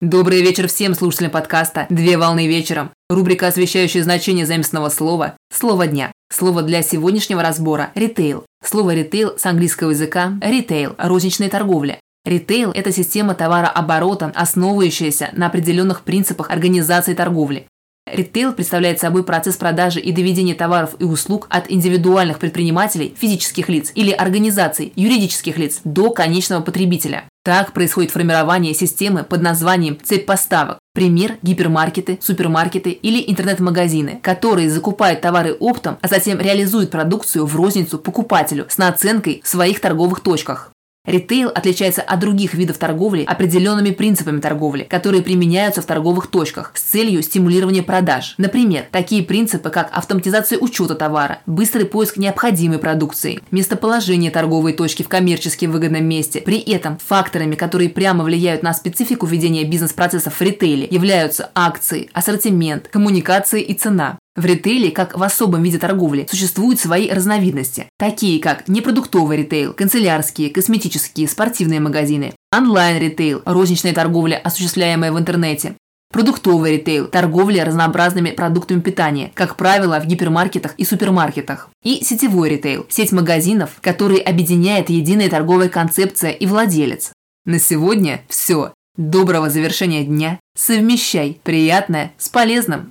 Добрый вечер всем слушателям подкаста «Две волны вечером». Рубрика, освещающая значение заместного слова «Слово дня». Слово для сегодняшнего разбора – «ритейл». Слово «ритейл» с английского языка – «ритейл» – розничная торговля. Ритейл – это система товарооборота, основывающаяся на определенных принципах организации торговли. Ритейл представляет собой процесс продажи и доведения товаров и услуг от индивидуальных предпринимателей, физических лиц или организаций, юридических лиц до конечного потребителя. Так происходит формирование системы под названием цепь поставок. Пример – гипермаркеты, супермаркеты или интернет-магазины, которые закупают товары оптом, а затем реализуют продукцию в розницу покупателю с наценкой в своих торговых точках. Ритейл отличается от других видов торговли определенными принципами торговли, которые применяются в торговых точках с целью стимулирования продаж. Например, такие принципы, как автоматизация учета товара, быстрый поиск необходимой продукции, местоположение торговой точки в коммерчески выгодном месте. При этом факторами, которые прямо влияют на специфику ведения бизнес-процессов в ритейле, являются акции, ассортимент, коммуникации и цена. В ритейле, как в особом виде торговли, существуют свои разновидности, такие как непродуктовый ритейл, канцелярские, косметические, спортивные магазины, онлайн-ритейл, розничная торговля, осуществляемая в интернете, Продуктовый ритейл – торговля разнообразными продуктами питания, как правило, в гипермаркетах и супермаркетах. И сетевой ритейл – сеть магазинов, которые объединяет единая торговая концепция и владелец. На сегодня все. Доброго завершения дня. Совмещай приятное с полезным.